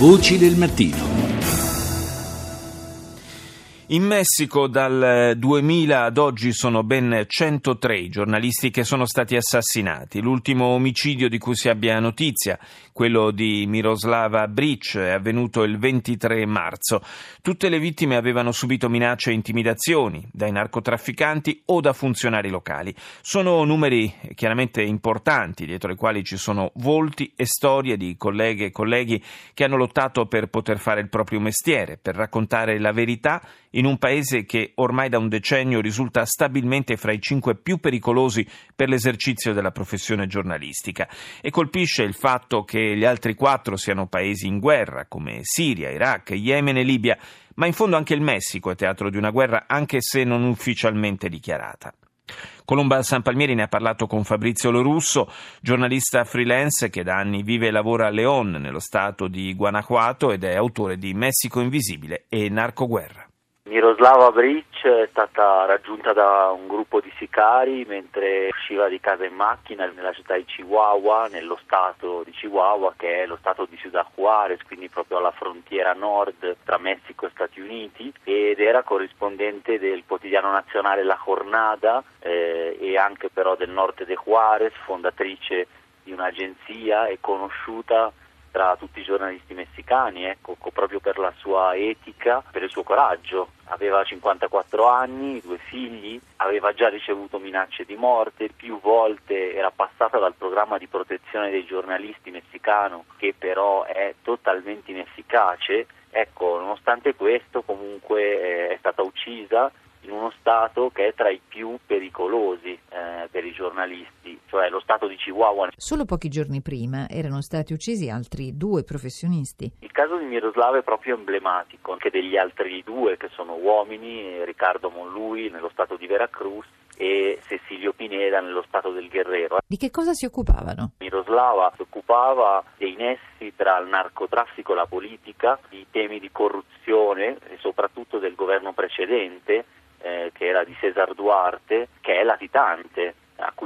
Voci del mattino. In Messico dal 2000 ad oggi sono ben 103 i giornalisti che sono stati assassinati. L'ultimo omicidio di cui si abbia notizia, quello di Miroslava Bric, è avvenuto il 23 marzo. Tutte le vittime avevano subito minacce e intimidazioni dai narcotrafficanti o da funzionari locali. Sono numeri chiaramente importanti, dietro i quali ci sono volti e storie di colleghe e colleghi che hanno lottato per poter fare il proprio mestiere, per raccontare la verità in un paese che ormai da un decennio risulta stabilmente fra i cinque più pericolosi per l'esercizio della professione giornalistica e colpisce il fatto che gli altri quattro siano paesi in guerra come Siria, Iraq, Yemen e Libia, ma in fondo anche il Messico è teatro di una guerra anche se non ufficialmente dichiarata. Colomba San Palmieri ne ha parlato con Fabrizio Lorusso, giornalista freelance che da anni vive e lavora a León, nello stato di Guanajuato, ed è autore di Messico Invisibile e Narcoguerra. Miroslava Bric è stata raggiunta da un gruppo di sicari mentre usciva di casa in macchina nella città di Chihuahua, nello stato di Chihuahua che è lo stato di Ciudad Juárez, quindi proprio alla frontiera nord tra Messico e Stati Uniti ed era corrispondente del quotidiano nazionale La Jornada eh, e anche però del norte de Juárez, fondatrice di un'agenzia e conosciuta tra tutti i giornalisti messicani, ecco, proprio per la sua etica, per il suo coraggio. Aveva 54 anni, due figli, aveva già ricevuto minacce di morte, più volte era passata dal programma di protezione dei giornalisti messicano, che però è totalmente inefficace. Ecco, nonostante questo comunque eh, è stata uccisa in uno stato che è tra i più pericolosi eh, per i giornalisti, cioè lo stato di Chihuahua. Solo pochi giorni prima erano stati uccisi altri due professionisti. Il caso di Miroslava è proprio emblematico, anche degli altri due che sono uomini, Riccardo Monlui nello stato di Veracruz e Cecilio Pineda nello stato del Guerrero. Di che cosa si occupavano? Miroslava si occupava dei nessi tra il narcotraffico e la politica, di temi di corruzione e soprattutto del governo precedente eh, che era di Cesar Duarte, che è latitante,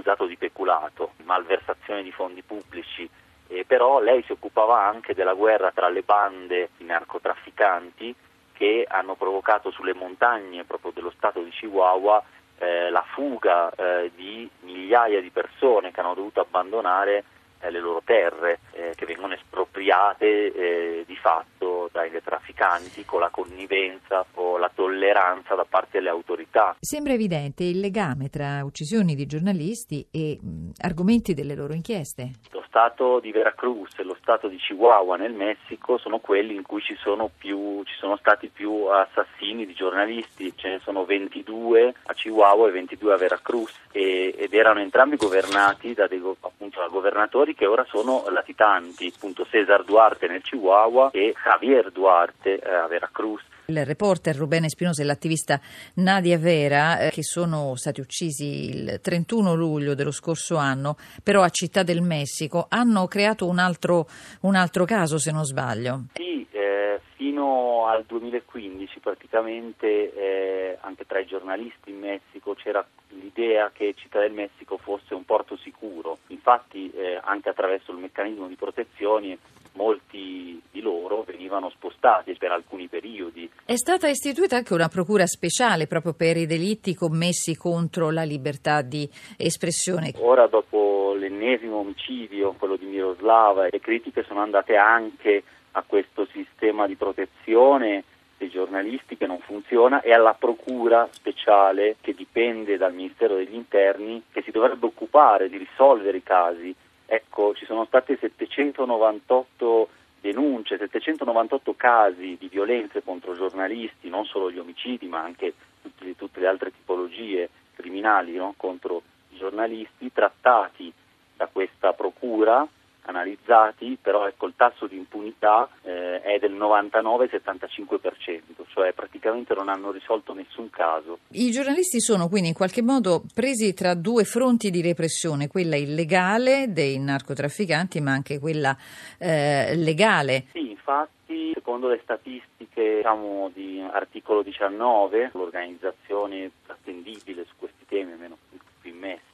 accusato di peculato, malversazione di fondi pubblici. Eh, però lei si occupava anche della guerra tra le bande di narcotrafficanti che hanno provocato sulle montagne proprio dello stato di Chihuahua eh, la fuga eh, di migliaia di persone che hanno dovuto abbandonare eh, le loro terre, eh, che vengono espropriate di fatto dai trafficanti con la connivenza o la tolleranza da parte delle autorità. Sembra evidente il legame tra uccisioni di giornalisti e mh, argomenti delle loro inchieste. Stato di Veracruz e lo stato di Chihuahua nel Messico sono quelli in cui ci sono, più, ci sono stati più assassini di giornalisti, ce ne sono 22 a Chihuahua e 22 a Veracruz e, ed erano entrambi governati da, dei, appunto, da governatori che ora sono latitanti, appunto Cesar Duarte nel Chihuahua e Javier Javier Duarte eh, a Veracruz. Il reporter Rubene Spinosa e l'attivista Nadia Vera, eh, che sono stati uccisi il 31 luglio dello scorso anno, però a Città del Messico, hanno creato un altro, un altro caso, se non sbaglio. Sì, eh, fino al 2015 praticamente eh, anche tra i giornalisti in Messico c'era l'idea che Città del Messico fosse un porto sicuro. Infatti eh, anche attraverso il meccanismo di protezioni molti di loro venivano spostati per alcuni periodi. È stata istituita anche una procura speciale proprio per i delitti commessi contro la libertà di espressione. Ora, dopo l'ennesimo omicidio, quello di Miroslava, le critiche sono andate anche a questo sistema di protezione dei giornalisti che non funziona e alla procura speciale che dipende dal Ministero degli Interni che si dovrebbe occupare di risolvere i casi Ecco, ci sono state 798 denunce, 798 casi di violenze contro giornalisti, non solo gli omicidi ma anche tutte, tutte le altre tipologie criminali no? contro giornalisti trattati da questa procura analizzati, però ecco, il tasso di impunità eh, è del 99-75%, cioè praticamente non hanno risolto nessun caso. I giornalisti sono quindi in qualche modo presi tra due fronti di repressione, quella illegale dei narcotrafficanti ma anche quella eh, legale. Sì, infatti, secondo le statistiche diciamo, di articolo 19, l'organizzazione attendibile su questi temi, almeno qui in Messico,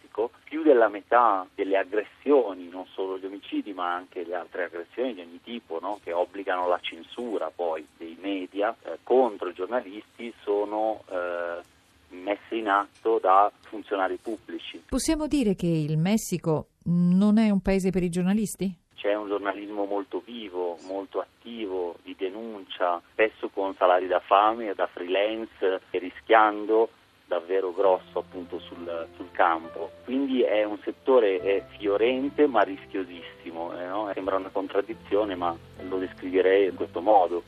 più della metà delle aggressioni, non solo gli omicidi ma anche le altre aggressioni di ogni tipo no? che obbligano la censura poi dei media eh, contro i giornalisti sono eh, messe in atto da funzionari pubblici. Possiamo dire che il Messico non è un paese per i giornalisti? C'è un giornalismo molto vivo, molto attivo, di denuncia, spesso con salari da fame, da freelance rischiando davvero grosso appunto sul, sul, campo. Quindi è un settore fiorente ma rischiosissimo, eh, no? sembra una contraddizione ma lo descriverei in questo modo.